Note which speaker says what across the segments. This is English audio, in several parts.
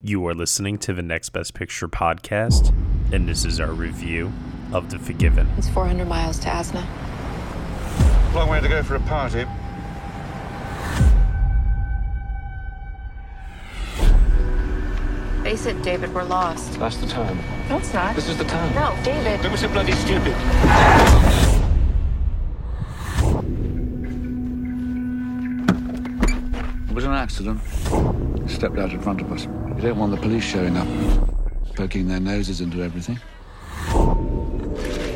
Speaker 1: You are listening to the Next Best Picture podcast, and this is our review of The Forgiven.
Speaker 2: It's 400 miles to Asna.
Speaker 3: Long way to go for a party.
Speaker 2: Face it, David, we're lost.
Speaker 4: That's the time.
Speaker 2: No, it's not.
Speaker 4: This is the time.
Speaker 2: No, David.
Speaker 4: Don't be so bloody stupid. Accident. He stepped out in front of us. You don't want the police showing up, poking their noses into everything.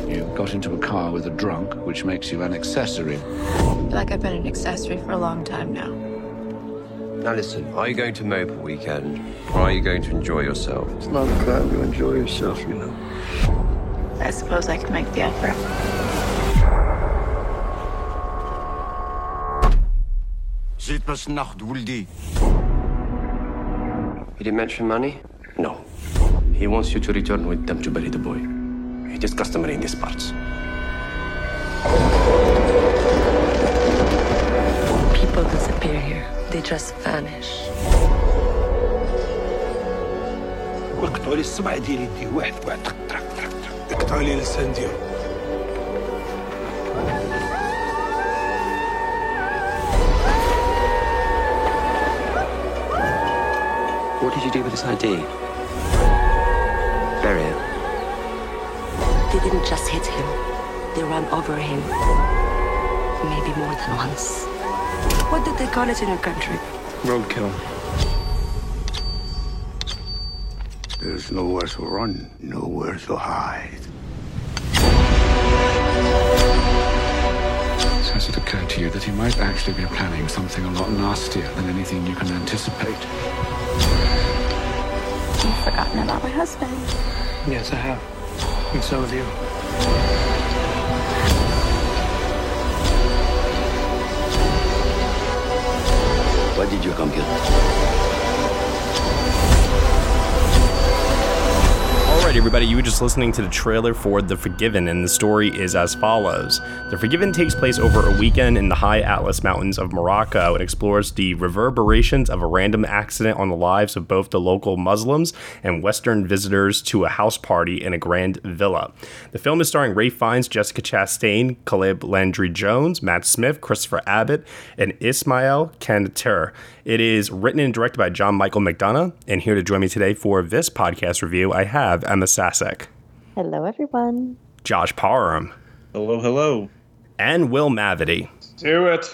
Speaker 4: You got into a car with a drunk, which makes you an accessory.
Speaker 2: I feel like I've been an accessory for a long time now.
Speaker 5: Now listen, are you going to mope a weekend, or are you going to enjoy yourself?
Speaker 3: It's not a crime to enjoy yourself, you know.
Speaker 2: I suppose I could make the effort.
Speaker 3: Zit pas nacht, Wuldi.
Speaker 5: He didn't mention money? No. He wants you to return with them to bury the boy. It is customary in these parts.
Speaker 6: People disappear here. They just vanish.
Speaker 3: واقطعوا لي الصبع ديال يدي واحد واحد تك تك تك تك اقطعوا لي اللسان ديالو
Speaker 5: did you do with his ID? Bury it.
Speaker 6: They didn't just hit him. They ran over him. Maybe more than once. What did they call it in your country?
Speaker 3: Roadkill. There's nowhere to run, nowhere to hide.
Speaker 4: So has it occurred to you that he might actually be planning something a lot nastier than anything you can anticipate?
Speaker 2: You've forgotten about my husband.
Speaker 3: Yes, I have. And so have you.
Speaker 5: Why did you come
Speaker 1: Alright, everybody, you were just listening to the trailer for The Forgiven, and the story is as follows. The Forgiven takes place over a weekend in the high Atlas Mountains of Morocco and explores the reverberations of a random accident on the lives of both the local Muslims and Western visitors to a house party in a grand villa. The film is starring Ray Fiennes, Jessica Chastain, Caleb Landry Jones, Matt Smith, Christopher Abbott, and Ismail Kanater. It is written and directed by John Michael McDonagh, and here to join me today for this podcast review, I have Ema Sasic,
Speaker 7: Hello, everyone.
Speaker 1: Josh Parham,
Speaker 8: Hello, hello.
Speaker 1: and Will Mavity.
Speaker 8: Do it.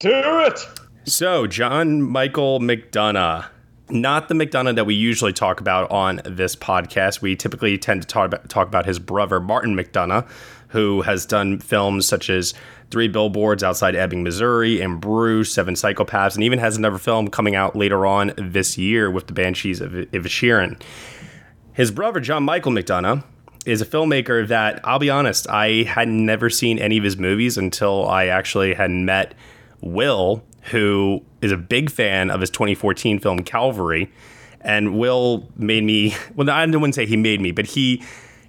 Speaker 8: Do it.
Speaker 1: So, John Michael McDonagh, not the McDonagh that we usually talk about on this podcast. We typically tend to talk about, talk about his brother, Martin McDonagh, who has done films such as Three Billboards Outside Ebbing, Missouri, In Bruges, Seven Psychopaths, and even has another film coming out later on this year with the Banshees of Inisherin. His brother, John Michael McDonagh, is a filmmaker that I'll be honest, I had never seen any of his movies until I actually had met Will, who is a big fan of his 2014 film Calvary. And Will made me, well, I wouldn't say he made me, but he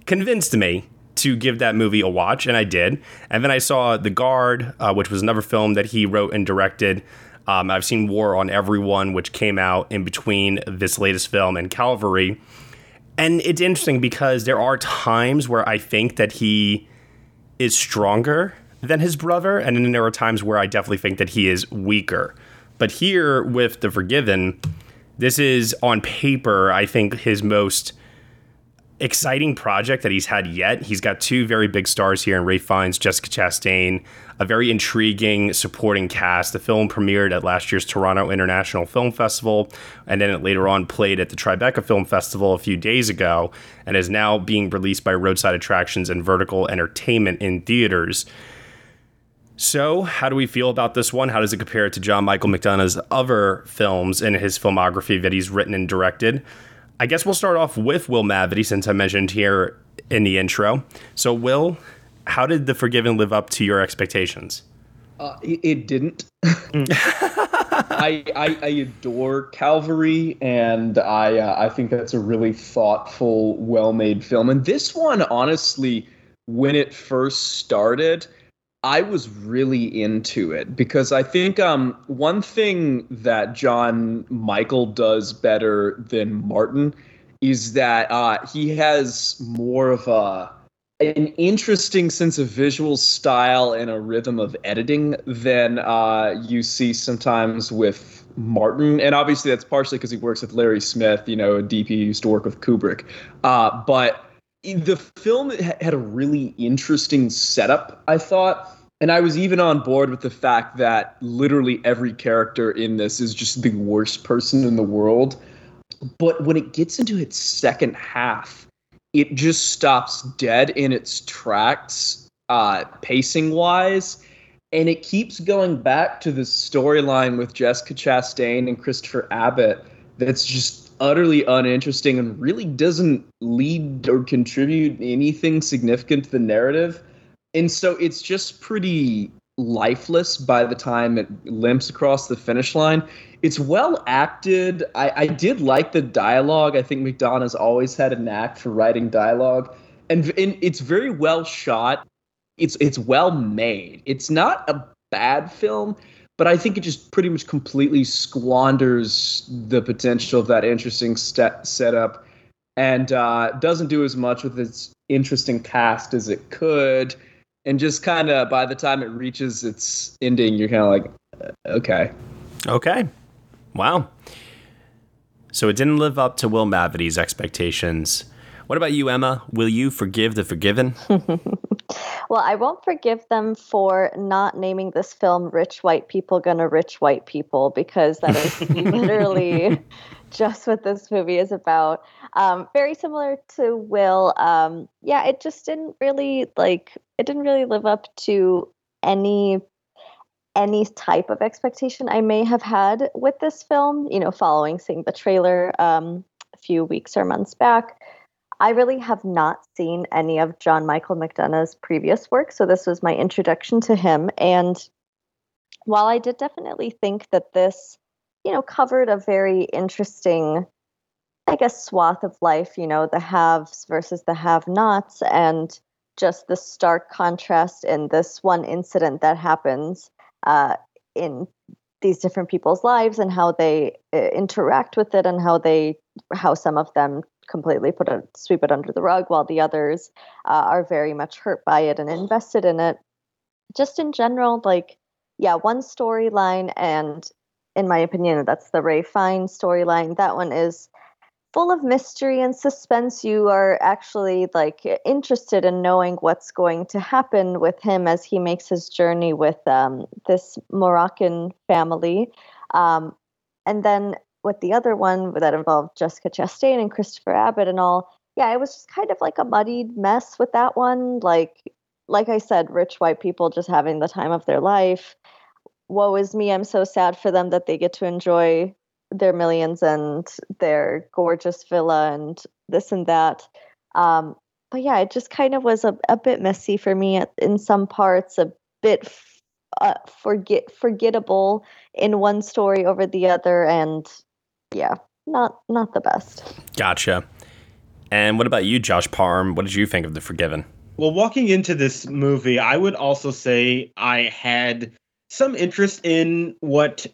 Speaker 1: convinced me to give that movie a watch, and I did. And then I saw The Guard, uh, which was another film that he wrote and directed. Um, I've seen War on Everyone, which came out in between this latest film and Calvary. And it's interesting because there are times where I think that he is stronger than his brother, and then there are times where I definitely think that he is weaker. But here with The Forgiven, this is on paper, I think, his most exciting project that he's had yet. He's got two very big stars here in Ray Fiennes, Jessica Chastain, a very intriguing supporting cast. The film premiered at last year's Toronto International Film Festival, and then it later on played at the Tribeca Film Festival a few days ago, and is now being released by Roadside Attractions and Vertical Entertainment in theaters. So, how do we feel about this one? How does it compare to John Michael McDonagh's other films in his filmography that he's written and directed? I guess we'll start off with Will Mavity, since I mentioned here in the intro. So, Will, how did The Forgiven live up to your expectations?
Speaker 9: Uh, it, didn't. I, I I adore Calvary, and I uh, I think that's a really thoughtful, well-made film. And this one, honestly, when it first started, I was really into it because I think um, one thing that John Michael does better than Martin is that uh, he has more of a an interesting sense of visual style and a rhythm of editing than uh, you see sometimes with Martin. And obviously, that's partially because he works with Larry Smith, you know, a DP used to work with Kubrick. Uh, but the film had a really interesting setup, I thought. And I was even on board with the fact that literally every character in this is just the worst person in the world. But when it gets into its second half, it just stops dead in its tracks, uh, pacing wise. And it keeps going back to the storyline with Jessica Chastain and Christopher Abbott that's just utterly uninteresting and really doesn't lead or contribute anything significant to the narrative. And so it's just pretty lifeless by the time it limps across the finish line. It's well acted. I, I did like the dialogue. I think McDonagh's always had a knack for writing dialogue. And, and it's very well shot. It's it's well made. It's not a bad film, but I think it just pretty much completely squanders the potential of that interesting st- setup and uh, doesn't do as much with its interesting cast as it could and just kind of by the time it reaches its ending, you're kind of like, uh, okay,
Speaker 1: okay, wow. So it didn't live up to Will Mavity's expectations. What about you, Ema? Will you forgive the forgiven?
Speaker 7: well, I won't forgive them for not naming this film Rich White People Gonna Rich White People because that is literally just what this movie is about. Um, very similar to Will. Um, yeah, it just didn't really like it didn't really live up to any any type of expectation I may have had with this film. You know, following seeing the trailer um, a few weeks or months back. I really have not seen any of John Michael McDonagh's previous work, so this was my introduction to him. And while I did definitely think that this, you know, covered a very interesting, I guess, swath of life, you know, the haves versus the have nots, and just the stark contrast in this one incident that happens uh, in these different people's lives and how they uh, interact with it and how they how some of them completely put it sweep it under the rug while the others uh, are very much hurt by it and invested in it. Just in general like yeah one storyline and in my opinion that's the Ray Fiennes storyline. That one is full of mystery and suspense. You are actually like interested in knowing what's going to happen with him as he makes his journey with um, this moroccan family. Um, and then with the other one that involved jessica chastain and christopher abbott and all. Yeah it was just kind of like a muddied mess with that one. Like like i said rich white people just having the time of their life. Woe is me i'm so sad for them that they get to enjoy their millions and their gorgeous villa and this and that. Um, but yeah, it just kind of was a, a bit messy for me in some parts, a bit uh, forget forgettable in one story over the other, and yeah, not not the best.
Speaker 1: Gotcha. And what about you, Josh Parham? What did you think of The Forgiven?
Speaker 8: Well, walking into this movie, I would also say I had some interest in what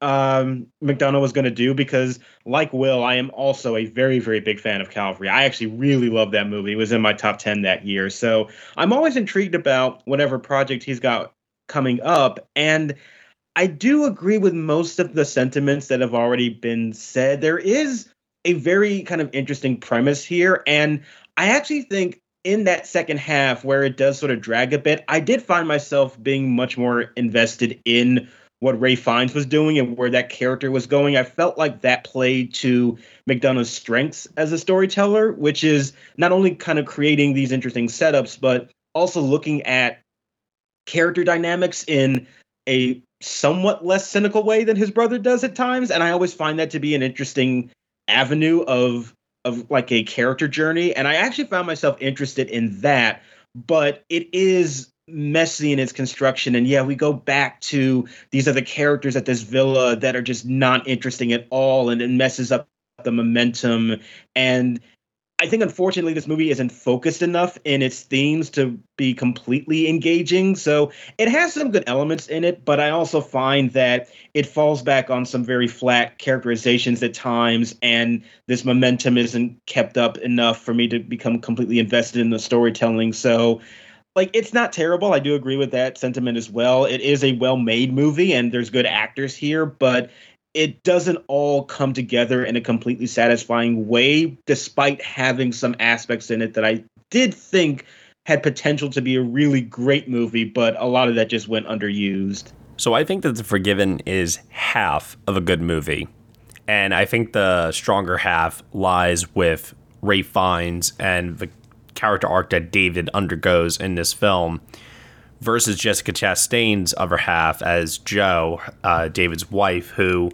Speaker 8: um, McDonagh was going to do because, like Will, I am also a very, very big fan of Calvary. I actually really love that movie. It was in my top 10 that year. So I'm always intrigued about whatever project he's got coming up. And I do agree with most of the sentiments that have already been said. There is a very kind of interesting premise here. And I actually think in that second half where it does sort of drag a bit, I did find myself being much more invested in what Ray Fiennes was doing and where that character was going. I felt like that played to McDonagh's strengths as a storyteller, which is not only kind of creating these interesting setups, but also looking at character dynamics in a somewhat less cynical way than his brother does at times. And I always find that to be an interesting avenue of of like a character journey. And I actually found myself interested in that. But it is messy in its construction and yeah we go back to these other characters at this villa that are just not interesting at all and it messes up the momentum and I think unfortunately this movie isn't focused enough in its themes to be completely engaging. So it has some good elements in it, but I also find that it falls back on some very flat characterizations at times, and this momentum isn't kept up enough for me to become completely invested in the storytelling. So like it's not terrible. I do agree with that sentiment as well. It is a well-made movie and there's good actors here, but it doesn't all come together in a completely satisfying way, despite having some aspects in it that I did think had potential to be a really great movie, but a lot of that just went underused.
Speaker 1: So I think that The Forgiven is half of a good movie. And I think the stronger half lies with Ray Fiennes and the character arc that David undergoes in this film versus Jessica Chastain's other half as Joe, uh, David's wife, who,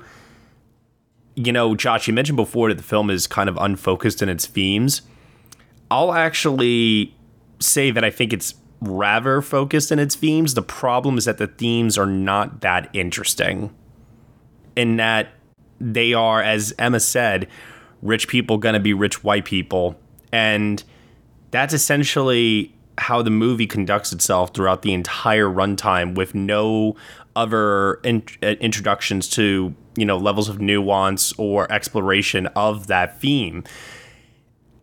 Speaker 1: you know, Josh, you mentioned before that the film is kind of unfocused in its themes. I'll actually say that I think it's rather focused in its themes. The problem is that the themes are not that interesting, in that they are, as Ema said, rich people gonna be rich white people. And that's essentially how the movie conducts itself throughout the entire runtime with no other in- uh, introductions to you know levels of nuance or exploration of that theme.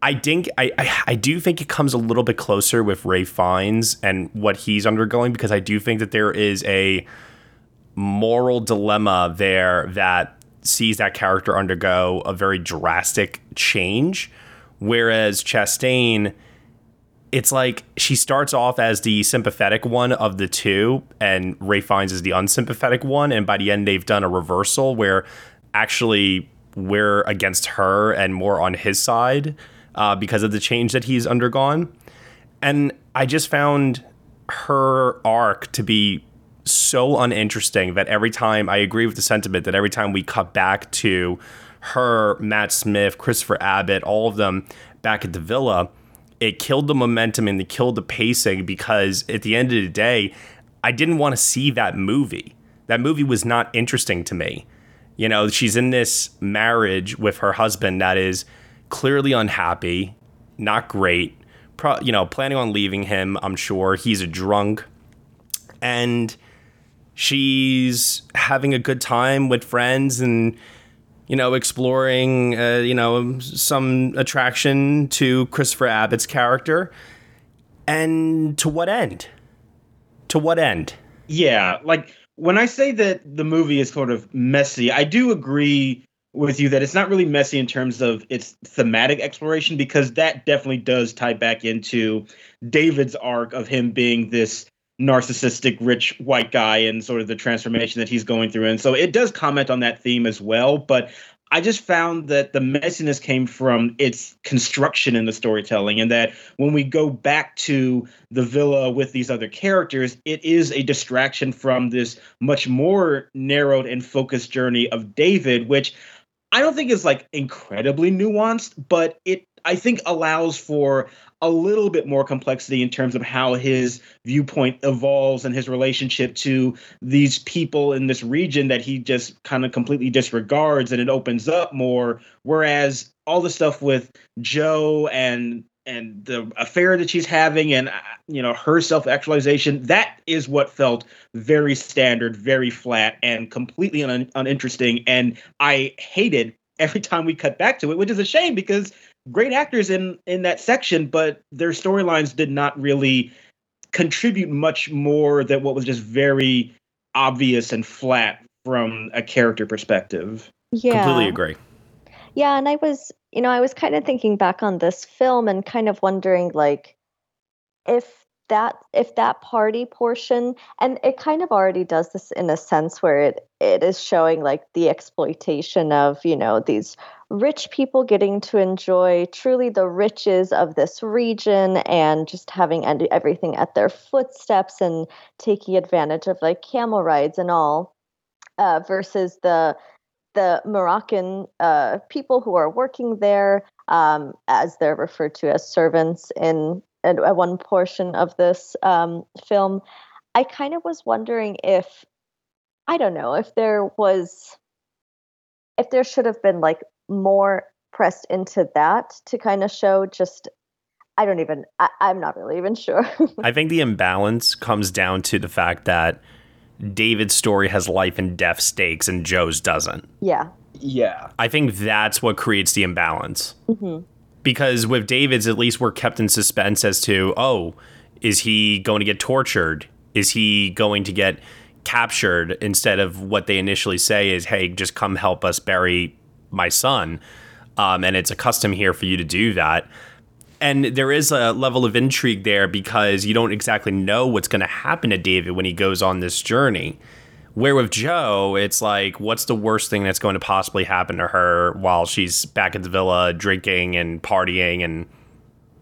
Speaker 1: I think I, I, I do think it comes a little bit closer with Ray Fiennes and what he's undergoing because I do think that there is a moral dilemma there that sees that character undergo a very drastic change, whereas Chastain it's like she starts off as the sympathetic one of the two, and Ray Fiennes is the unsympathetic one. And by the end, they've done a reversal where actually we're against her and more on his side uh, because of the change that he's undergone. And I just found her arc to be so uninteresting that every time I agree with the sentiment that every time we cut back to her, Matt Smith, Christopher Abbott, all of them back at the villa it killed the momentum and it killed the pacing because at the end of the day, I didn't want to see that movie. That movie was not interesting to me. You know, she's in this marriage with her husband that is clearly unhappy, not great. Pro, you know, planning on leaving him, I'm sure. He's a drunk. And she's having a good time with friends and you know, exploring, uh, you know, some attraction to Christopher Abbott's character. And to what end? To what end?
Speaker 8: Yeah, like when I say that the movie is sort of messy, I do agree with you that it's not really messy in terms of its thematic exploration because that definitely does tie back into David's arc of him being this narcissistic rich white guy and sort of the transformation that he's going through. And so it does comment on that theme as well but I just found that the messiness came from its construction in the storytelling, and that when we go back to the villa with these other characters, it is a distraction from this much more narrowed and focused journey of David, which I don't think is like incredibly nuanced, but it I think allows for a little bit more complexity in terms of how his viewpoint evolves and his relationship to these people in this region that he just kind of completely disregards and it opens up more. Whereas all the stuff with Joe and and the affair that she's having and uh, you know her self-actualization that is what felt very standard very flat and completely un- uninteresting. And i hated every time we cut back to it which is a shame because great actors in in that section, but their storylines did not really contribute much more than what was just very obvious and flat from a character perspective.
Speaker 7: Yeah.
Speaker 1: Completely agree.
Speaker 7: Yeah, and I was, you know, I was kind of thinking back on this film and kind of wondering like if that if that party portion and it kind of already does this in a sense where it it is showing like the exploitation of you know these rich people getting to enjoy truly the riches of this region and just having everything at their footsteps and taking advantage of like camel rides and all uh, versus the the Moroccan uh, people who are working there, um, as they're referred to as servants in at, at one portion of this um, film, I kind of was wondering if I don't know if there was if there should have been like more pressed into that to kind of show just I don't even I, I'm not really even sure.
Speaker 1: I think the imbalance comes down to the fact that David's story has life and death stakes and Joe's doesn't.
Speaker 7: yeah.
Speaker 9: Yeah.
Speaker 1: I think that's what creates the imbalance.
Speaker 7: hmm
Speaker 1: Because with David's, at least we're kept in suspense as to, oh, is he going to get tortured? Is he going to get captured? Instead of what they initially say is, hey, just come help us bury my son. Um, and it's a custom here for you to do that. And there is a level of intrigue there because you don't exactly know what's going to happen to David when he goes on this journey. Where with Joe, it's like, what's the worst thing that's going to possibly happen to her while she's back at the villa drinking and partying and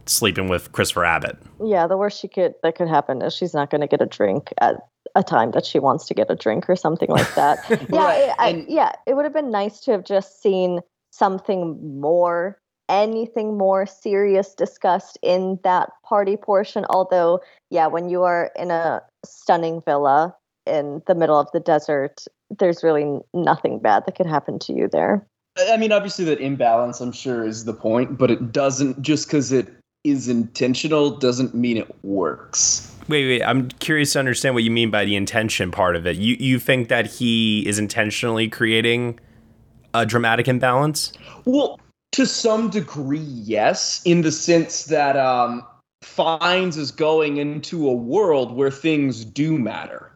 Speaker 1: sleeping with Christopher Abbott?
Speaker 7: Yeah, the worst she could that could happen is she's not going to get a drink at a time that she wants to get a drink or something like that. yeah,
Speaker 9: Right,
Speaker 7: it, I,
Speaker 9: and-
Speaker 7: yeah, it would have been nice to have just seen something more, anything more serious discussed in that party portion. Although, yeah, when you are in a stunning villa in the middle of the desert, there's really nothing bad that could happen to you there.
Speaker 9: I mean, obviously, that imbalance, I'm sure, is the point, but it doesn't, just because it is intentional, doesn't mean it works.
Speaker 1: Wait, wait, I'm curious to understand what you mean by the intention part of it. You you think that he is intentionally creating a dramatic imbalance?
Speaker 9: Well, to some degree, yes, in the sense that um, Fiennes is going into a world where things do matter.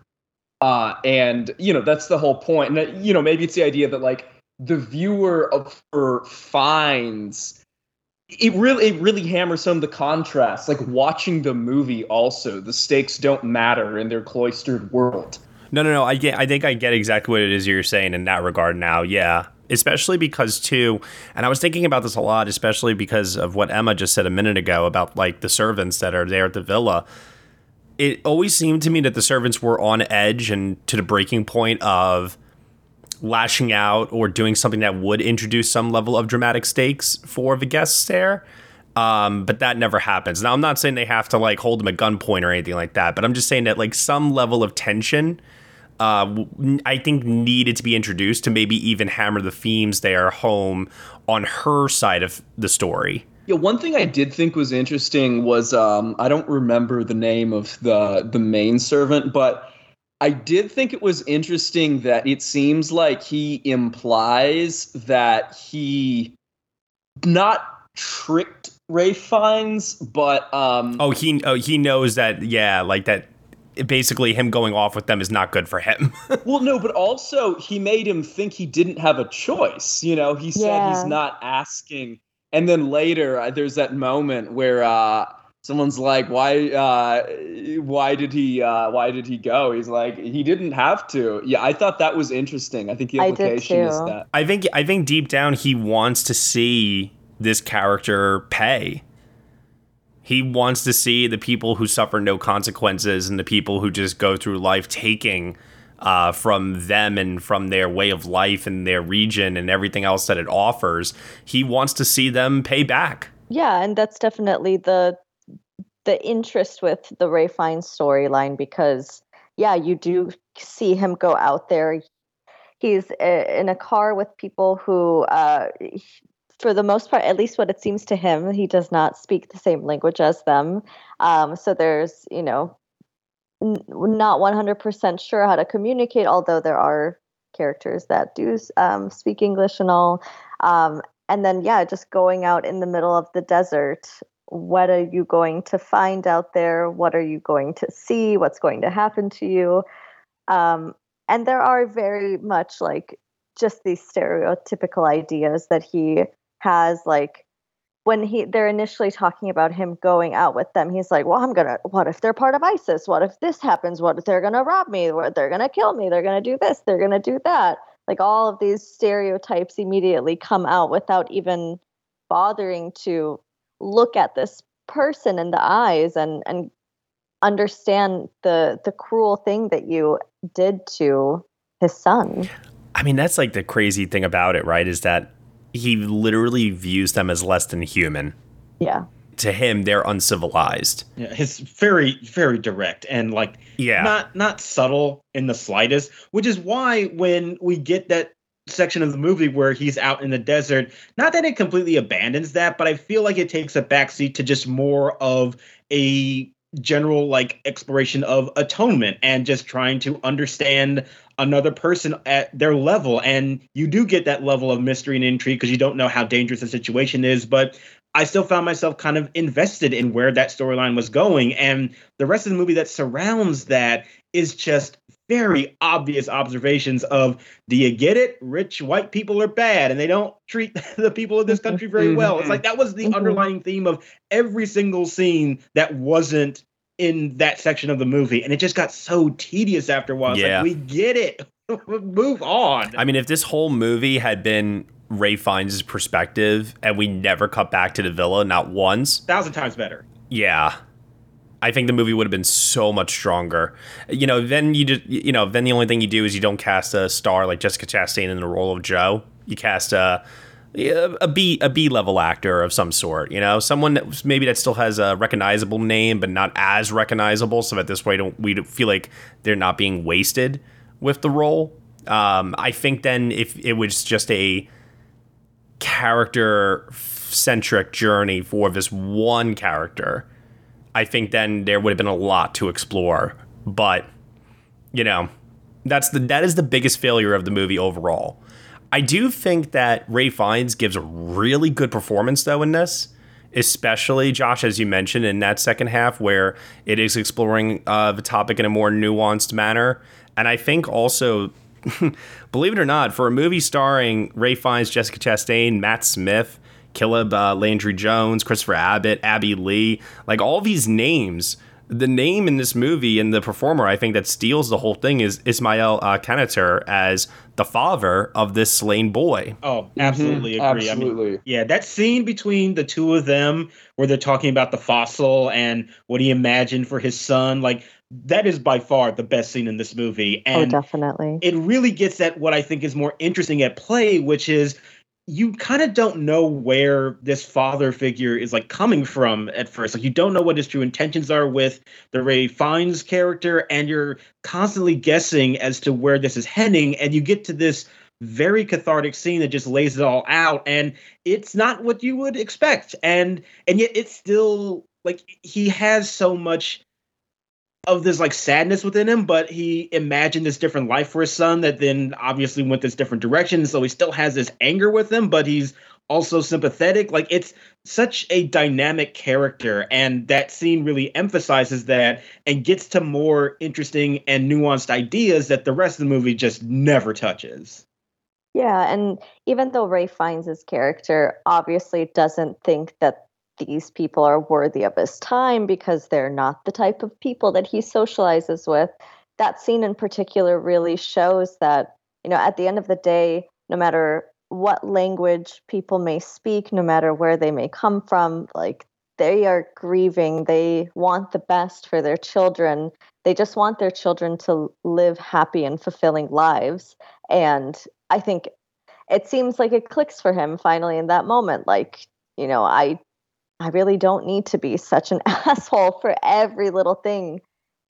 Speaker 9: Uh, and, you know, that's the whole point. And, uh, you know, maybe it's the idea that, like, the viewer of her finds it really, it really hammers some of the contrast. Like, watching the movie also, the stakes don't matter in their cloistered world.
Speaker 1: No, no, no. I get. I think I get exactly what it is you're saying in that regard now. Yeah, especially because too, and I was thinking about this a lot, especially because of what Ema just said a minute ago about like the servants that are there at the villa. It always seemed to me that the servants were on edge and to the breaking point of lashing out or doing something that would introduce some level of dramatic stakes for the guests there. Um, but that never happens. Now, I'm not saying they have to like hold them at gunpoint or anything like that, but I'm just saying that like some level of tension, uh, I think needed to be introduced to maybe even hammer the themes there home on her side of the story.
Speaker 9: Yeah, one thing I did think was interesting was um, I don't remember the name of the the main servant, but I did think it was interesting that it seems like he implies that he not tricked Ray Fiennes, but um,
Speaker 1: Oh, he oh, he knows that. Yeah, like that. Basically, him going off with them is not good for him.
Speaker 9: well, no, but also he made him think he didn't have a choice. You know, he said
Speaker 7: Yeah.
Speaker 9: he's not asking, and then later uh, there's that moment where uh, someone's like, "Why? Uh, why did he? Uh, why did he go?" He's like, "He didn't have to." Yeah, I thought that was interesting. I think the
Speaker 7: I did
Speaker 9: implication is that.
Speaker 1: I think I think deep down he wants to see this character pay. He wants to see the people who suffer no consequences and the people who just go through life taking uh, from them and from their way of life and their region and everything else that it offers. He wants to see them pay back.
Speaker 7: Yeah, and that's definitely the the interest with the Ray Fiennes storyline because yeah, you do see him go out there. He's in a car with people who, uh, for the most part, at least what it seems to him, he does not speak the same language as them. Um, so there's, you know, n- not 100% sure how to communicate, although there are characters that do um, speak English and all. Um, and then, yeah, just going out in the middle of the desert. What are you going to find out there? What are you going to see? What's going to happen to you? Um, and there are very much like just these stereotypical ideas that he has like when he they're initially talking about him going out with them he's like well i'm gonna what if they're part of isis? What if this happens? What if they're gonna rob me? What they're gonna kill me? They're gonna do this they're gonna do that. Like all of these stereotypes immediately come out without even bothering to look at this person in the eyes and and understand the the cruel thing that you did to his son.
Speaker 1: I mean, that's like the crazy thing about it, right? Is that he literally views them as less than human.
Speaker 7: yeah
Speaker 1: To him, they're uncivilized.
Speaker 8: Yeah, his very very direct and like
Speaker 1: Yeah.
Speaker 8: not not subtle in the slightest, which is why when we get that section of the movie where he's out in the desert. Not that it completely abandons that, but I feel like it takes a backseat to just more of a general like exploration of atonement and just trying to understand another person at their level. And you do get that level of mystery and intrigue because you don't know how dangerous the situation is but I still found myself kind of invested in where that storyline was going. And the rest of the movie that surrounds that is just very obvious observations of do you get it? Rich white people are bad and they don't treat the people of this mm-hmm. country very well. It's like mm-hmm. that was the mm-hmm. underlying theme of every single scene that wasn't in that section of the movie and it just got so tedious after a while
Speaker 1: Yeah.
Speaker 8: like we get it. Move on.
Speaker 1: I mean, if this whole movie had been Ray Fiennes' perspective and we never cut back to the villa, not once,
Speaker 8: thousand times better.
Speaker 1: Yeah. I think the movie would have been so much stronger. You know, then you just, you know, then the only thing you do is you don't cast a star like Jessica Chastain in the role of Joe. You cast a a B a B level actor of some sort. You know, someone that maybe that still has a recognizable name but not as recognizable, so that this way don't we feel like they're not being wasted with the role. Um, I think then if it was just a character centric journey for this one character, I think then there would have been a lot to explore. But you know, that's the that is the biggest failure of the movie overall. I do think that Ray Fiennes gives a really good performance though in this, especially Josh, as you mentioned in that second half where it is exploring uh, the topic in a more nuanced manner. And I think also, believe it or not, for a movie starring Ray Fiennes, Jessica Chastain, Matt Smith, Caleb uh, Landry Jones, Christopher Abbott, Abbey Lee, like all these names. The name in this movie and the performer, I think, that steals the whole thing is Ismail uh, Kanater as the father of this slain boy.
Speaker 8: Oh, absolutely agree. I mean,
Speaker 9: Absolutely.
Speaker 8: yeah, that scene between the two of them where they're talking about the fossil and what he imagined for his son, like that is by far the best scene in this movie.
Speaker 7: oh,
Speaker 8: And
Speaker 7: definitely.
Speaker 8: it really gets at what I think is more interesting at play, which is you kind of don't know where this father figure is like coming from at first. Like you don't know what his true intentions are with the Ray Fiennes character, and you're constantly guessing as to where this is heading, and you get to this very cathartic scene that just lays it all out and it's not what you would expect and and yet it's still like he has so much of this like sadness within him, but he imagined this different life for his son that then obviously went this different direction. So he still has this anger with him, but he's also sympathetic. Like it's such a dynamic character, and that scene really emphasizes that and gets to more interesting and nuanced ideas that the rest of the movie just never touches.
Speaker 7: Yeah, and even though Ray Fiennes his character obviously doesn't think that these people are worthy of his time because they're not the type of people that he socializes with, that scene in particular really shows that, you know, at the end of the day, no matter what language people may speak, no matter where they may come from, like they are grieving. They want the best for their children. They just want their children to live happy and fulfilling lives. And I think it seems like it clicks for him finally in that moment. Like, you know, I I really don't need to be such an asshole for every little thing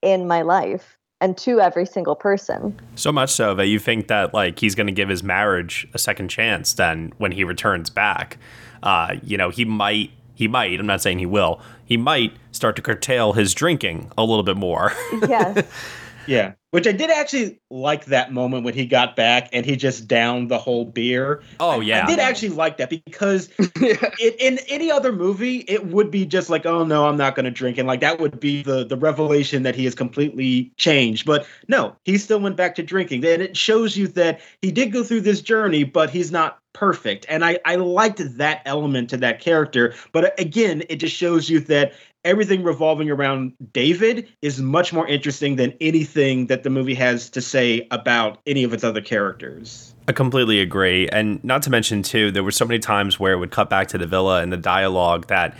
Speaker 7: in my life and to every single person.
Speaker 1: So much so that you think that like he's going to give his marriage a second chance. Then when he returns back, uh, you know, he might. He might. I'm not saying he will. He might start to curtail his drinking a little bit more.
Speaker 7: Yes.
Speaker 8: Yeah. Which I did actually like that moment when he got back and he just downed the whole beer.
Speaker 1: Oh yeah,
Speaker 8: I
Speaker 1: yeah.
Speaker 8: did actually like that because it, in any other movie, it would be just like, oh no, I'm not going to drink, and like that would be the the revelation that he has completely changed. But no, he still went back to drinking, and it shows you that he did go through this journey, but he's not perfect. And I I liked that element to that character. But uh, again, it just shows you that everything revolving around David is much more interesting than anything that the movie has to say about any of its other characters.
Speaker 1: I completely agree. And not to mention, too, there were so many times where it would cut back to the villa and the dialogue that,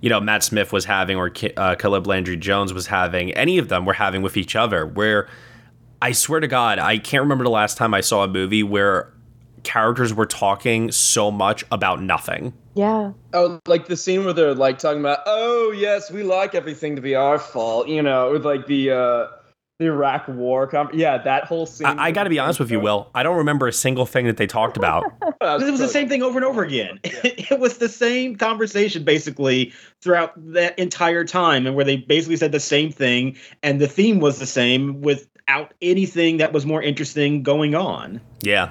Speaker 1: you know, Matt Smith was having or uh, Caleb Landry Jones was having, any of them were having with each other, where I swear to God, I can't remember the last time I saw a movie where characters were talking so much about nothing.
Speaker 7: Yeah.
Speaker 9: Oh, like the scene where they're like talking about, oh yes, we like everything to be our fault, you know, with like the uh the Iraq War. Com- yeah, that whole scene.
Speaker 1: I, I got to be honest with you, Will. I don't remember a single thing that they talked about.
Speaker 8: Because it was the same thing over and over again. it was the same conversation basically throughout that entire time, and where they basically said the same thing, and the theme was the same without anything that was more interesting going on.
Speaker 1: Yeah.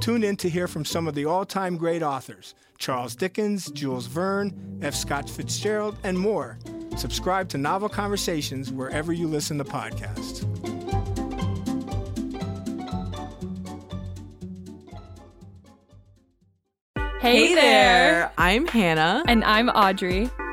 Speaker 10: Tune in to hear from some of the all time great authors Charles Dickens, Jules Verne, F. Scott Fitzgerald, and more. Subscribe to Novel Conversations wherever you listen to podcasts.
Speaker 11: Hey, there.
Speaker 12: I'm Hannah.
Speaker 11: And I'm Audrey.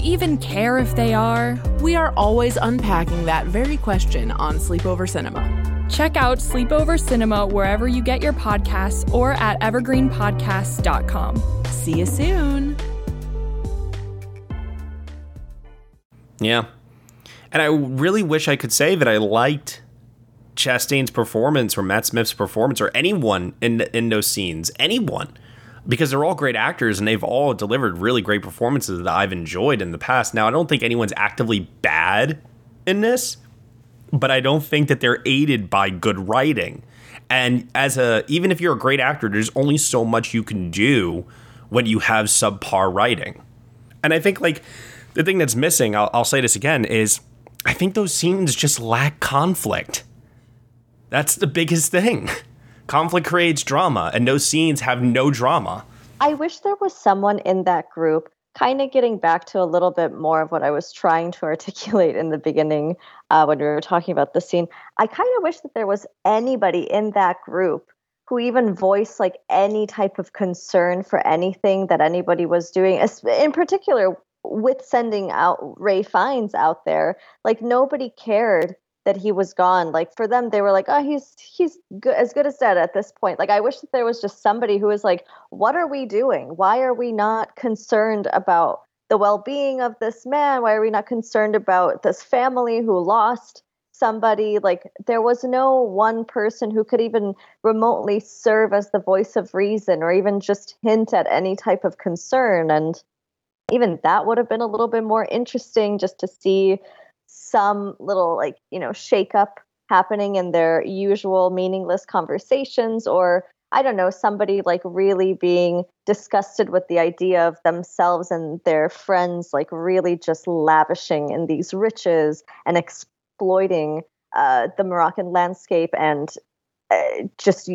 Speaker 11: even care if they are?
Speaker 12: We are always unpacking that very question on Sleepover Cinema.
Speaker 11: Check out Sleepover Cinema wherever you get your podcasts or at evergreenpodcasts.com.
Speaker 12: See you soon.
Speaker 1: Yeah. And I really wish I could say that I liked Chastain's performance or Matt Smith's performance or anyone in in those scenes. Anyone because they're all great actors and they've all delivered really great performances that I've enjoyed in the past. Now, I don't think anyone's actively bad in this, but I don't think that they're aided by good writing. And as a even if you're a great actor, there's only so much you can do when you have subpar writing. And I think like the thing that's missing, I'll, I'll say this again, is I think those scenes just lack conflict. That's the biggest thing. conflict creates drama, and those scenes have no drama.
Speaker 7: I wish there was someone in that group, kind of getting back to a little bit more of what I was trying to articulate in the beginning uh, when we were talking about the scene. I kind of wish that there was anybody in that group who even voiced like any type of concern for anything that anybody was doing, in particular with sending out Ray Fiennes out there. Like nobody cared that he was gone like for them they were like oh he's he's good, as good as dead at this point. Like i wish that there was just somebody who was like what are we doing? Why are we not concerned about the well-being of this man? Why are we not concerned about this family who lost somebody? Like there was no one person who could even remotely serve as the voice of reason or even just hint at any type of concern and even that would have been a little bit more interesting just to see some little like you know shake up happening in their usual meaningless conversations or i don't know somebody like really being disgusted with the idea of themselves and their friends like really just lavishing in these riches and exploiting uh, the moroccan landscape and uh, just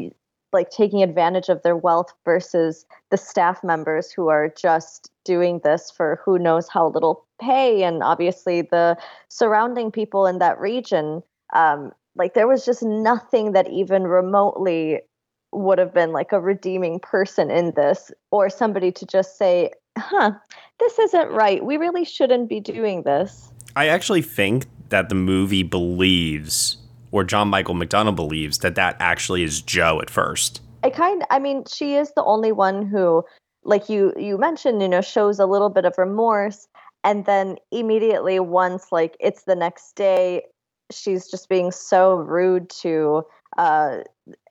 Speaker 7: like taking advantage of their wealth versus the staff members who are just doing this for who knows how little pay and obviously the surrounding people in that region um, like there was just nothing that even remotely would have been like a redeeming person in this or somebody to just say huh this isn't right. We really shouldn't be doing this.
Speaker 1: I actually think that the movie believes or John Michael McDonagh believes that that actually is Joe at first.
Speaker 7: I kind I mean she is the only one who like you you mentioned you know shows a little bit of remorse. And then immediately once like it's the next day she's just being so rude to uh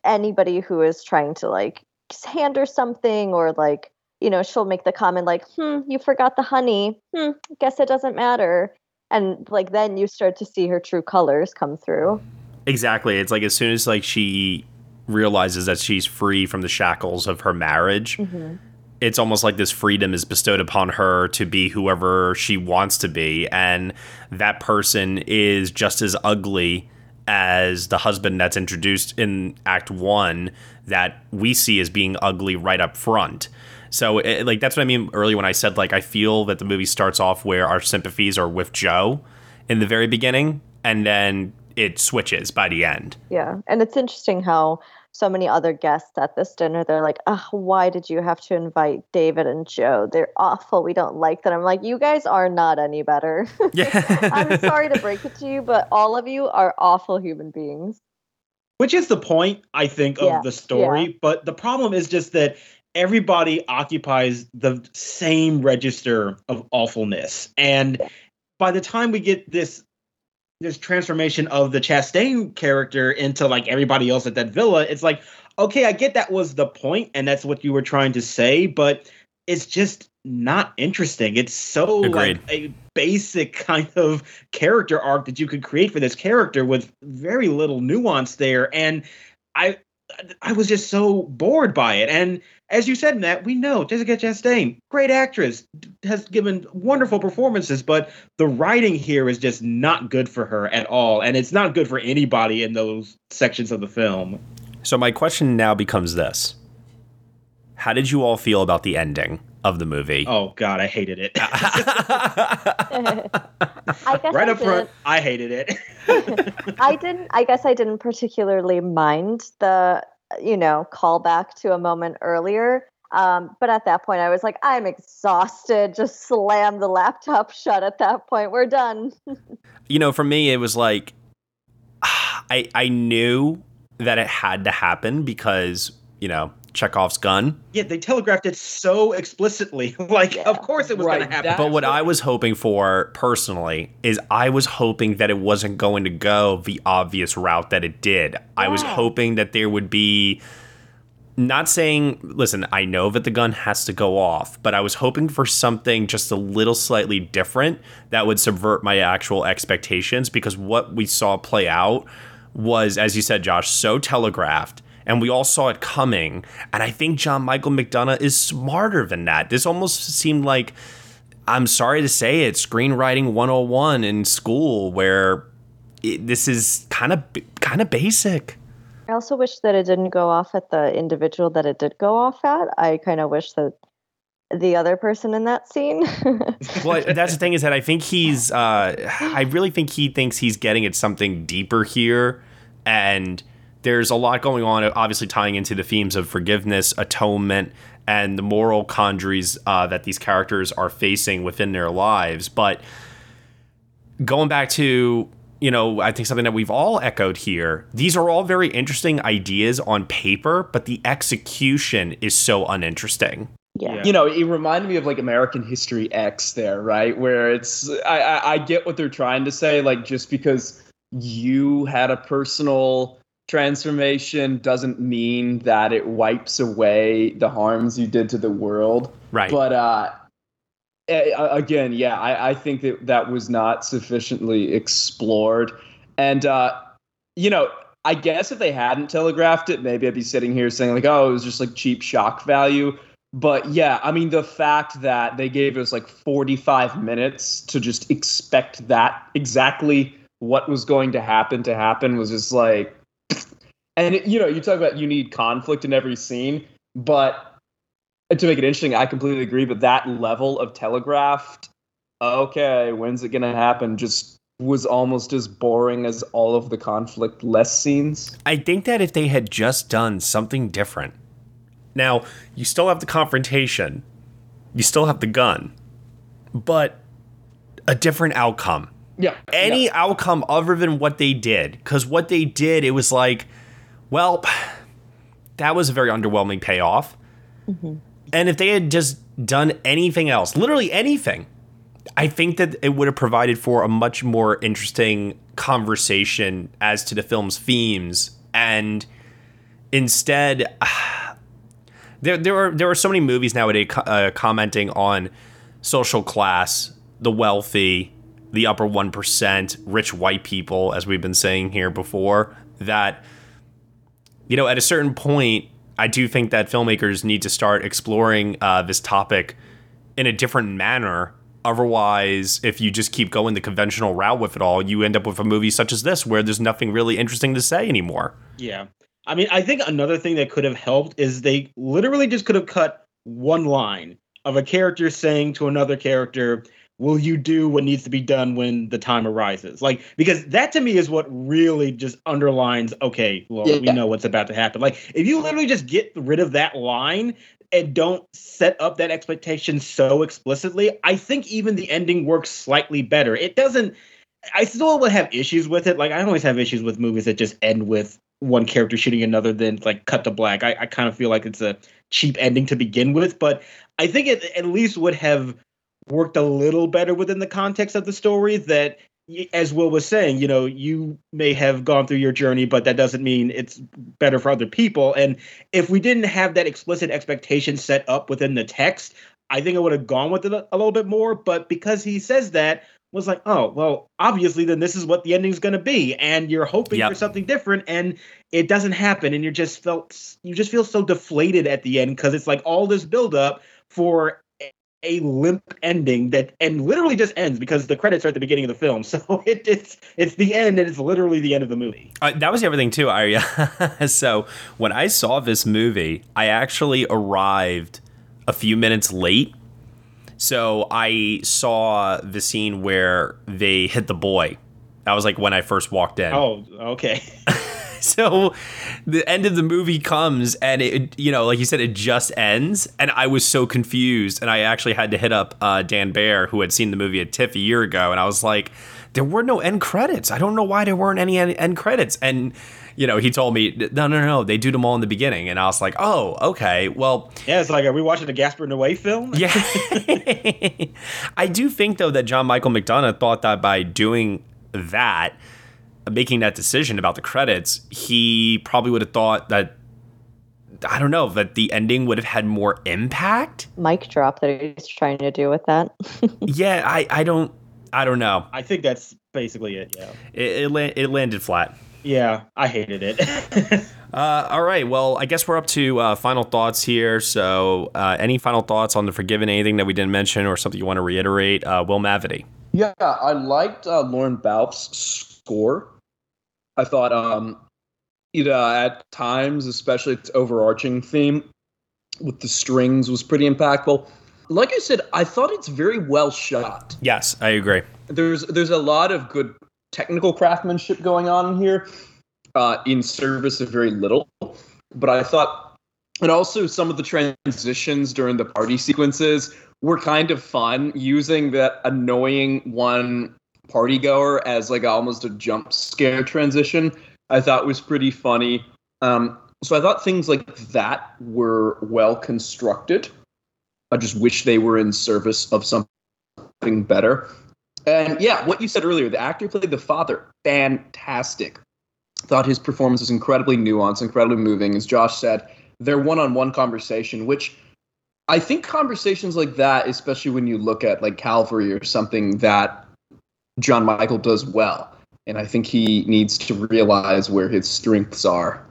Speaker 7: anybody who is trying to like hand her something or like you know she'll make the comment like hmm you forgot the honey. Hmm guess it doesn't matter. And like then you start to see her true colors come through
Speaker 1: Exactly. It's like as soon as like she realizes that she's free from the shackles of her marriage, mm-hmm. it's almost like this freedom is bestowed upon her to be whoever she wants to be, and that person is just as ugly as the husband that's introduced in Act One that we see as being ugly right up front. So, it, like, that's what I mean earlier when I said, like, I feel that the movie starts off where our sympathies are with Joe in the very beginning, and then it switches by the end.
Speaker 7: Yeah. And it's interesting how so many other guests at this dinner, they're like, oh, why did you have to invite David and Joe? They're awful. We don't like them. I'm like, you guys are not any better.
Speaker 1: Yeah.
Speaker 7: I'm sorry to break it to you, but all of you are awful human beings.
Speaker 8: Which is the point, I think, of
Speaker 7: Yeah,
Speaker 8: the story.
Speaker 7: yeah.
Speaker 8: But the problem is just that everybody occupies the same register of awfulness. And by the time we get this this transformation of the Chastain character into like everybody else at that villa, it's like, okay, I get that was the point and that's what you were trying to say, but it's just not interesting. It's so
Speaker 1: Agreed.
Speaker 8: like a basic kind of character arc that you could create for this character with very little nuance there. And I I was just so bored by it. And as you said, Matt, we know Jessica Chastain, great actress, has given wonderful performances, but the writing here is just not good for her at all. And it's not good for anybody in those sections of the film.
Speaker 1: So, my question now becomes this How did you all feel about the ending of the movie?
Speaker 8: Oh, God, I hated it.
Speaker 7: I guess
Speaker 8: right
Speaker 7: I
Speaker 8: up front,
Speaker 7: didn't-
Speaker 8: I hated it.
Speaker 7: I didn't. I guess I didn't particularly mind the, you know, call back to a moment earlier. Um, but at that point, I was like, I'm exhausted. Just slam the laptop shut. At that point, we're done.
Speaker 1: you know, for me, it was like I I knew that it had to happen because you know Chekhov's gun.
Speaker 8: yeah, they telegraphed it so explicitly. like, of course it was going to happen.
Speaker 1: But what I was hoping for personally is I was hoping that it wasn't going to go the obvious route that it did. I was hoping that there would be not saying listen, I know that the gun has to go off, but I was hoping for something just a little slightly different that would subvert my actual expectations because what we saw play out was as you said Josh so telegraphed and we all saw it coming and I think John Michael McDonagh is smarter than that. This almost seemed like I'm sorry to say it, screenwriting 101 in school where it, this is kind of kind of basic.
Speaker 7: I also wish that it didn't go off at the individual that it did go off at. I kind of wish that the other person in that scene.
Speaker 1: well, that's the thing is that I think he's, uh, I really think he thinks he's getting at something deeper here. And there's a lot going on, obviously tying into the themes of forgiveness, atonement, and the moral conjuries uh, that these characters are facing within their lives. But going back to, you know, I think something that we've all echoed here, these are all very interesting ideas on paper, but the execution is so uninteresting.
Speaker 7: Yeah.
Speaker 9: You know, it reminded me of like American History X there, right? Where it's I, I I get what they're trying to say, like just because you had a personal transformation doesn't mean that it wipes away the harms you did to the world.
Speaker 1: Right.
Speaker 9: But uh again, yeah, I, I think that that was not sufficiently explored. And uh, you know, I guess if they hadn't telegraphed it, maybe I'd be sitting here saying like, oh, it was just like cheap shock value. But yeah, I mean, the fact that they gave us like 45 minutes to just expect that exactly what was going to happen to happen was just like, and it, you know, you talk about you need conflict in every scene, but to make it interesting, I completely agree. But that level of telegraphed, okay, when's it going to happen? Just was almost as boring as all of the conflict less scenes.
Speaker 1: I think that if they had just done something different, now you still have the confrontation, you still have the gun, but a different outcome.
Speaker 9: Yeah.
Speaker 1: Any outcome other than what they did. Because what they did, it was like, well, that was a very underwhelming payoff. And if they had just done anything else, literally anything, I think that it would have provided for a much more interesting conversation as to the film's themes. And instead, there there are there are so many movies nowadays uh, commenting on social class, the wealthy, the upper one percent, rich white people, as we've been saying here before. That you know, at a certain point, I do think that filmmakers need to start exploring uh, this topic in a different manner Otherwise, if you just keep going the conventional route with it all, you end up with a movie such as this where there's nothing really interesting to say anymore.
Speaker 8: Yeah. I mean, I think another thing that could have helped is they literally just could have cut one line of a character saying to another character, Will you do what needs to be done when the time arises? Like, because that to me is what really just underlines, okay, well, yeah. we know what's about to happen. Like, if you literally just get rid of that line, and don't set up that expectation so explicitly, I think even the ending works slightly better. It doesn't. I still would have issues with it. Like I always have issues with movies that just end with one character shooting another, then like cut to black. I, I kind of feel like it's a cheap ending to begin with, but I think it at least would have worked a little better within the context of the story that as Will was saying, you know, you may have gone through your journey, but that doesn't mean it's better for other people. And if we didn't have that explicit expectation set up within the text, I think I would have gone with it a, a little bit more. But because he says that, was like, oh, well, obviously, then this is what the ending's going to be, and you're hoping yep. for something different, and it doesn't happen, and you're just felt you just feel so deflated at the end because it's like all this buildup for a limp ending that and literally just ends because the credits are at the beginning of the film. So it, it's it's the end and it's literally the end of the movie.
Speaker 1: Uh, that was everything too. I so when I saw this movie, I actually arrived a few minutes late. So I saw the scene where they hit the boy. That was like when I first walked in.
Speaker 8: Oh, okay.
Speaker 1: so the end of the movie comes and it you know like you said it just ends and i was so confused and i actually had to hit up uh, dan Baer, who had seen the movie at tiff a year ago and i was like there were no end credits i don't know why there weren't any end credits and you know, he told me, no, no, no, they do them all in the beginning. And I was like, oh, okay. Well,
Speaker 8: yeah, it's like, are we watching a Gaspar Noé film?
Speaker 1: yeah. I do think, though, that John Michael McDonagh thought that by doing that, making that decision about the credits, he probably would have thought that I don't know that the ending would have had more impact.
Speaker 7: Mic drop that he's trying to do with that.
Speaker 1: yeah, I I don't I don't know.
Speaker 8: I think that's basically it. Yeah,
Speaker 1: it it, it landed flat.
Speaker 8: Yeah, I hated it.
Speaker 1: uh, all right, well, I guess we're up to uh, final thoughts here. So, uh, any final thoughts on the Forgiven? Anything that we didn't mention, or something you want to reiterate? Uh, Will Mavity.
Speaker 9: Yeah, I liked uh, Lorne Balfe's score. I thought um, it uh, at times, especially its overarching theme with the strings, was pretty impactful. Like I said, I thought it's very well shot.
Speaker 1: Yes, I agree.
Speaker 9: There's there's a lot of good technical craftsmanship going on here, uh, in service of very little. But I thought, and also some of the transitions during the party sequences were kind of fun, using that annoying one party goer as like almost a jump scare transition. I thought was pretty funny. Um, so I thought things like that were well constructed. I just wish they were in service of something better. And yeah, what you said earlier, the actor played the father. Fantastic. Thought his performance was incredibly nuanced, incredibly moving. As Josh said, their one on one conversation, which I think conversations like that, especially when you look at like Calvary or something that John Michael does well. And I think he needs to realize where his strengths are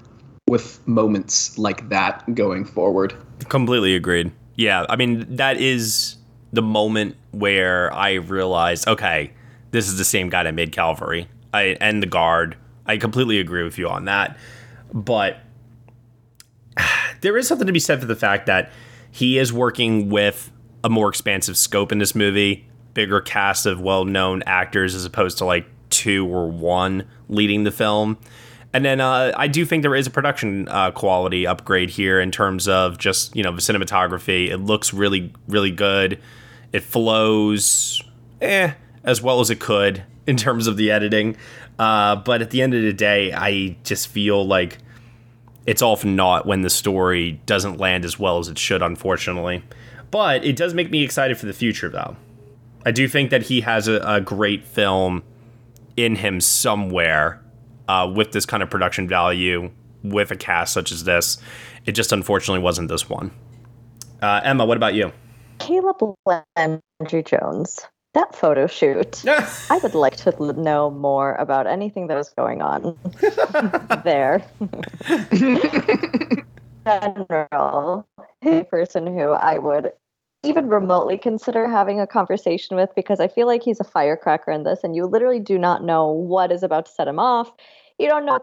Speaker 9: with moments like that going forward.
Speaker 1: Completely agreed. Yeah, I mean, that is the moment where I realized, okay, this is the same guy that made Calvary I, and The Guard. I completely agree with you on that. But there is something to be said for the fact that he is working with a more expansive scope in this movie bigger cast of well known actors as opposed to like two or one leading the film. And then uh, I do think there is a production uh, quality upgrade here in terms of just you know the cinematography. It looks really really good. It flows eh as well as it could in terms of the editing. Uh, but at the end of the day, I just feel like it's often not when the story doesn't land as well as it should, unfortunately. But it does make me excited for the future, though. I do think that he has a, a great film in him somewhere uh, with this kind of production value, with a cast such as this. It just unfortunately wasn't this one. Uh, Ema, what about you?
Speaker 7: Caleb Landry Jones. That photo shoot. I would like to know more about anything that was going on there. general, a person who I would even remotely consider having a conversation with because I feel like he's a firecracker in this, and you literally do not know what is about to set him off. You don't know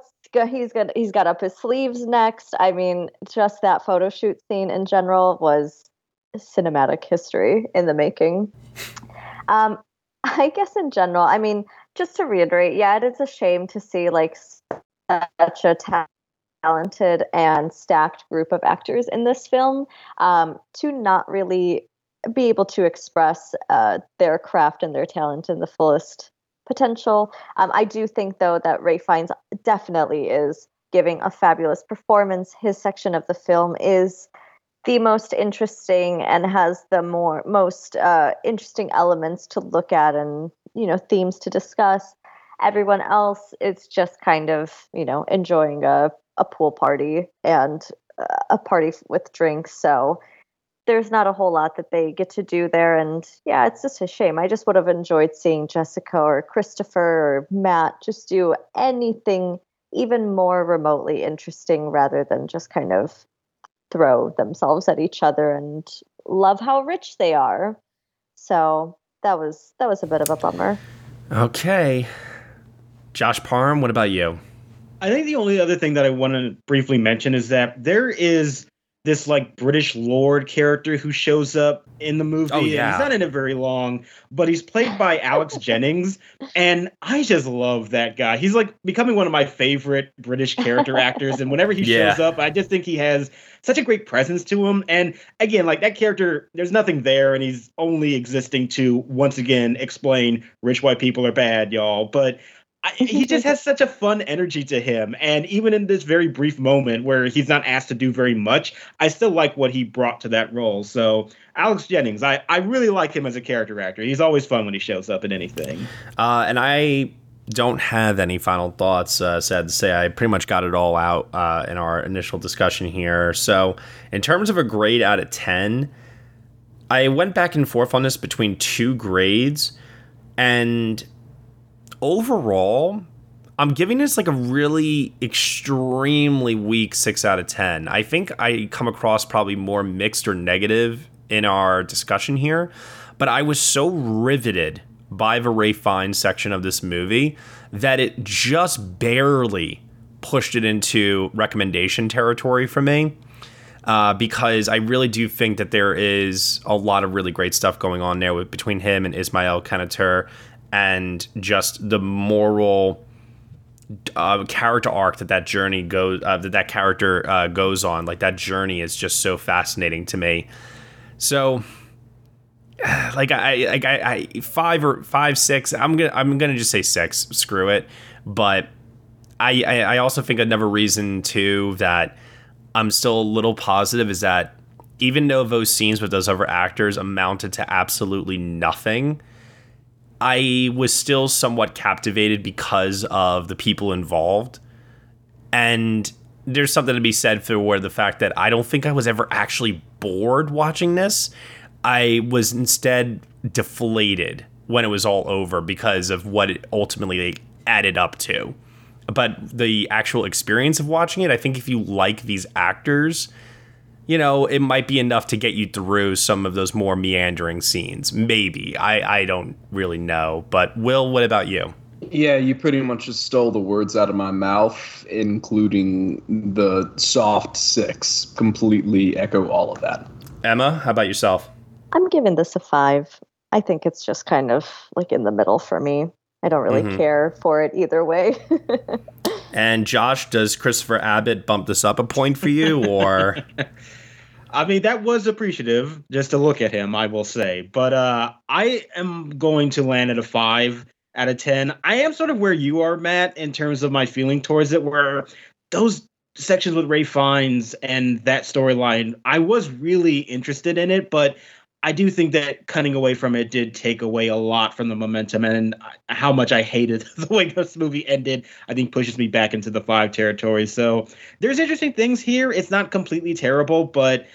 Speaker 7: he's got he's got up his sleeves next. I mean, just that photo shoot scene in general was cinematic history in the making. Um, I guess in general, I mean, just to reiterate, yeah, it is a shame to see like such a ta- talented and stacked group of actors in this film um, to not really be able to express uh, their craft and their talent in the fullest potential. Um, I do think, though, that Ray Fiennes definitely is giving a fabulous performance. His section of the film is the most interesting and has the more most uh, interesting elements to look at and you know themes to discuss. Everyone else is just kind of you know enjoying a a pool party and uh, a party with drinks. So there's not a whole lot that they get to do there. And yeah, it's just a shame. I just would have enjoyed seeing Jessica or Christopher or Matt just do anything even more remotely interesting rather than just kind of throw themselves at each other and love how rich they are. So that was that was a bit of a bummer.
Speaker 1: Okay. Josh Parham, what about you?
Speaker 8: I think the only other thing that I want to briefly mention is that there is this like British lord character who shows up in the movie.
Speaker 1: Oh, yeah.
Speaker 8: He's not in it very long, but he's played by Alex Jennings. And I just love that guy. He's like becoming one of my favorite British character actors. And whenever he
Speaker 1: Yeah.
Speaker 8: shows up, I just think he has such a great presence to him. And again, like that character, there's nothing there, and he's only existing to once again explain rich white people are bad, y'all. But I, he just has such a fun energy to him. And even in this very brief moment where he's not asked to do very much, I still like what he brought to that role. So, Alex Jennings, I, I really like him as a character actor. He's always fun when he shows up in anything.
Speaker 1: Uh, and I don't have any final thoughts. Uh, sad to say, I pretty much got it all out uh, in our initial discussion here. So, in terms of a grade out of 10, I went back and forth on this between two grades. And overall, I'm giving this like a really extremely weak 6 out of 10. I think I come across probably more mixed or negative in our discussion here, but I was so riveted by the Ray Fiennes section of this movie that it just barely pushed it into recommendation territory for me. Uh, because I really do think that there is a lot of really great stuff going on there with, between him and Ismael Kanater and just the moral uh, character arc that that journey goes uh, that that character uh, goes on. Like that journey is just so fascinating to me. So like I like I, I five or five six I'm gonna I'm gonna just say six. Screw it. But I I, I also think another reason too that I'm still a little positive is that even though those scenes with those other actors amounted to absolutely nothing I was still somewhat captivated because of the people involved. And there's something to be said for where the fact that I don't think I was ever actually bored watching this. I was instead deflated when it was all over because of what it ultimately added up to. But the actual experience of watching it, I think if you like these actors, you know, it might be enough to get you through some of those more meandering scenes. Maybe. I, I don't really know. But, Will, what about you?
Speaker 9: Yeah, you pretty much just stole the words out of my mouth, including the soft six. Completely echo all of that.
Speaker 1: Ema, how about yourself?
Speaker 7: I'm giving this a five. I think it's just kind of like in the middle for me. I don't really
Speaker 1: Mhm.
Speaker 7: care for it either way.
Speaker 1: And Josh, does Christopher Abbott bump this up a point for you, or
Speaker 8: I mean, that was appreciative just to look at him, I will say. But uh, I am going to land at a five out of 10. I am sort of where you are, Matt, in terms of my feeling towards it, where those sections with Ray Fiennes and that storyline, I was really interested in it, but I do think that cutting away from it did take away a lot from the momentum and how much I hated the way this movie ended. I think pushes me back into the five territory. So there's interesting things here. It's not completely terrible, but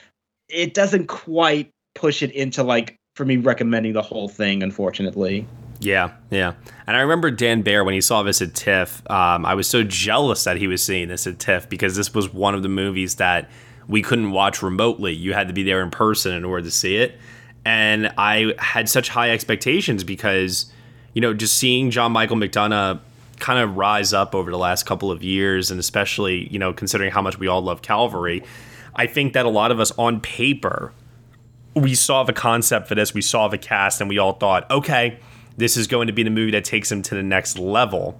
Speaker 8: it doesn't quite push it into like for me recommending the whole thing, unfortunately.
Speaker 1: Yeah, yeah. And I remember Dan Baer when he saw this at TIFF. Um, I was so jealous that he was seeing this at TIFF because this was one of the movies that we couldn't watch remotely. You had to be there in person in order to see it. And I had such high expectations because, you know, just seeing John Michael McDonagh kind of rise up over the last couple of years, and especially, you know, considering how much we all love Calvary, I think that a lot of us on paper, we saw the concept for this, we saw the cast, and we all thought, okay, this is going to be the movie that takes him to the next level.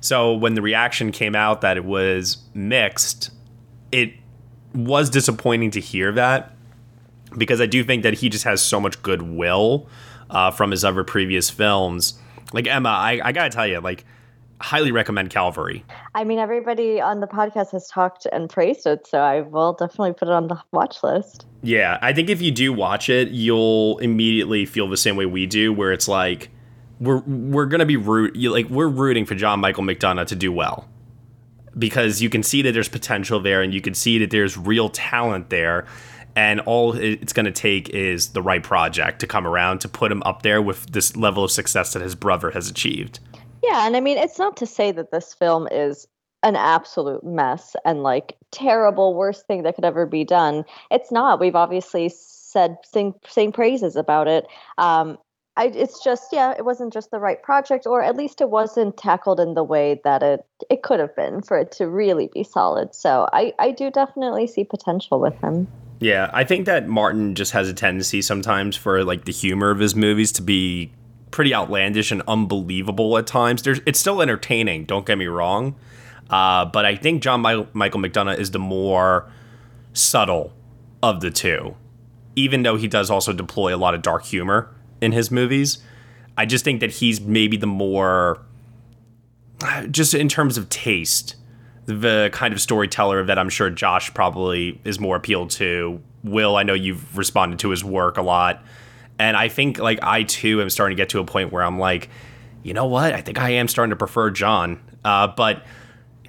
Speaker 1: So when the reaction came out that it was mixed, it was disappointing to hear that because I do think that he just has so much goodwill uh, from his other previous films. Like Ema, I, I gotta tell you, like, highly recommend Calvary.
Speaker 7: I mean, everybody on the podcast has talked and praised it, so I will definitely put it on the watch list.
Speaker 1: Yeah, I think if you do watch it, you'll immediately feel the same way we do, where it's like we're we're gonna be root like we're rooting for John Michael McDonagh to do well because you can see that there's potential there, and you can see that there's real talent there and all it's going to take is the right project to come around to put him up there with this level of success that his brother has achieved.
Speaker 7: Yeah, and I mean, it's not to say that this film is an absolute mess and like terrible, worst thing that could ever be done. It's not. We've obviously said sing sing praises about it. Um, I, it's just yeah, it wasn't just the right project, or at least it wasn't tackled in the way that it it could have been for it to really be solid. So I I do definitely see potential with him.
Speaker 1: Yeah, I think that Martin just has a tendency sometimes for like the humor of his movies to be pretty outlandish and unbelievable at times. There's it's still entertaining, don't get me wrong. Uh, but I think John Michael McDonagh is the more subtle of the two. Even though he does also deploy a lot of dark humor in his movies, I just think that he's maybe the more just in terms of taste the kind of storyteller that I'm sure Josh probably is more appealed to. Will, I know you've responded to his work a lot. And I think like I too am starting to get to a point where I'm like, you know what? I think I am starting to prefer John. Uh, but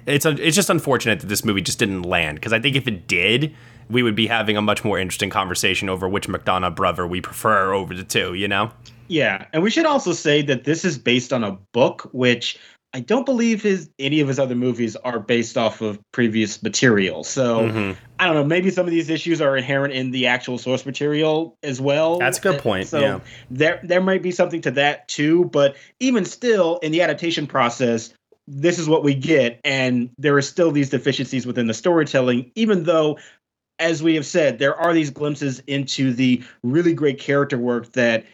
Speaker 1: it's it's just unfortunate that this movie just didn't land because I think if it did, we would be having a much more interesting conversation over which McDonagh brother we prefer over the two. You know?
Speaker 8: Yeah, and we should also say that this is based on a book, which I don't believe his any of his other movies are based off of previous material. So mm-hmm. I don't know. Maybe some of these issues are inherent in the actual source material as well.
Speaker 1: That's a good point. So yeah.
Speaker 8: there there might be something to that too. But even still, in the adaptation process, this is what we get, and there are still these deficiencies within the storytelling. Even though, as we have said, there are these glimpses into the really great character work that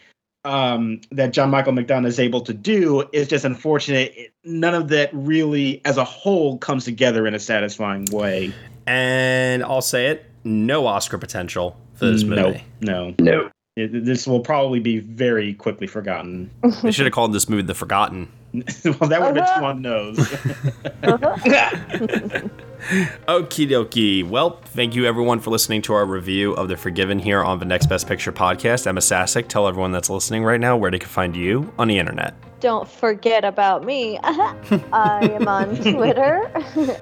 Speaker 8: um, that John Michael McDonagh is able to do is just unfortunate. None of that really, as a whole, comes together in a satisfying way.
Speaker 1: And I'll say it: no Oscar potential for this movie.
Speaker 8: No, no, no. It, this will probably be very quickly forgotten.
Speaker 1: they should have called this movie "The Forgotten."
Speaker 8: well, that would have uh-huh. been one nose.
Speaker 1: uh-huh. Okie dokie. Well, thank you everyone for listening to our review of The Forgiven here on the Next Best Picture podcast. Ema Sasic, tell everyone that's listening right now where they can find you on the internet.
Speaker 7: Don't forget about me. I am on Twitter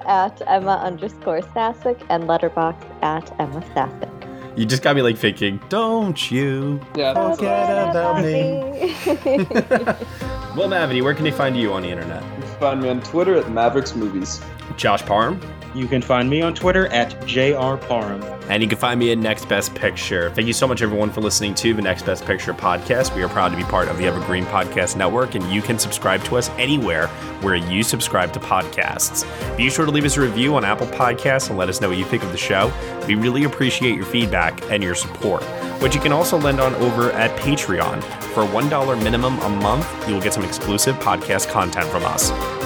Speaker 7: at Ema underscore Sasic and Letterboxd at Ema Sasic.
Speaker 1: You just got me like thinking, don't you
Speaker 9: yeah,
Speaker 1: forget about me. well, Mavity, where can they find you on the internet?
Speaker 9: You can find me on Twitter at Mavericks Movies.
Speaker 1: Josh Parham.
Speaker 8: You can find me on Twitter at jrparham.
Speaker 1: And you can find me at Next Best Picture. Thank you so much, everyone, for listening to the Next Best Picture podcast. We are proud to be part of the Evergreen Podcast Network, and you can subscribe to us anywhere where you subscribe to podcasts. Be sure to leave us a review on Apple Podcasts and let us know what you think of the show. We really appreciate your feedback and your support, which you can also lend on over at Patreon. For $1 minimum a month, you will get some exclusive podcast content from us.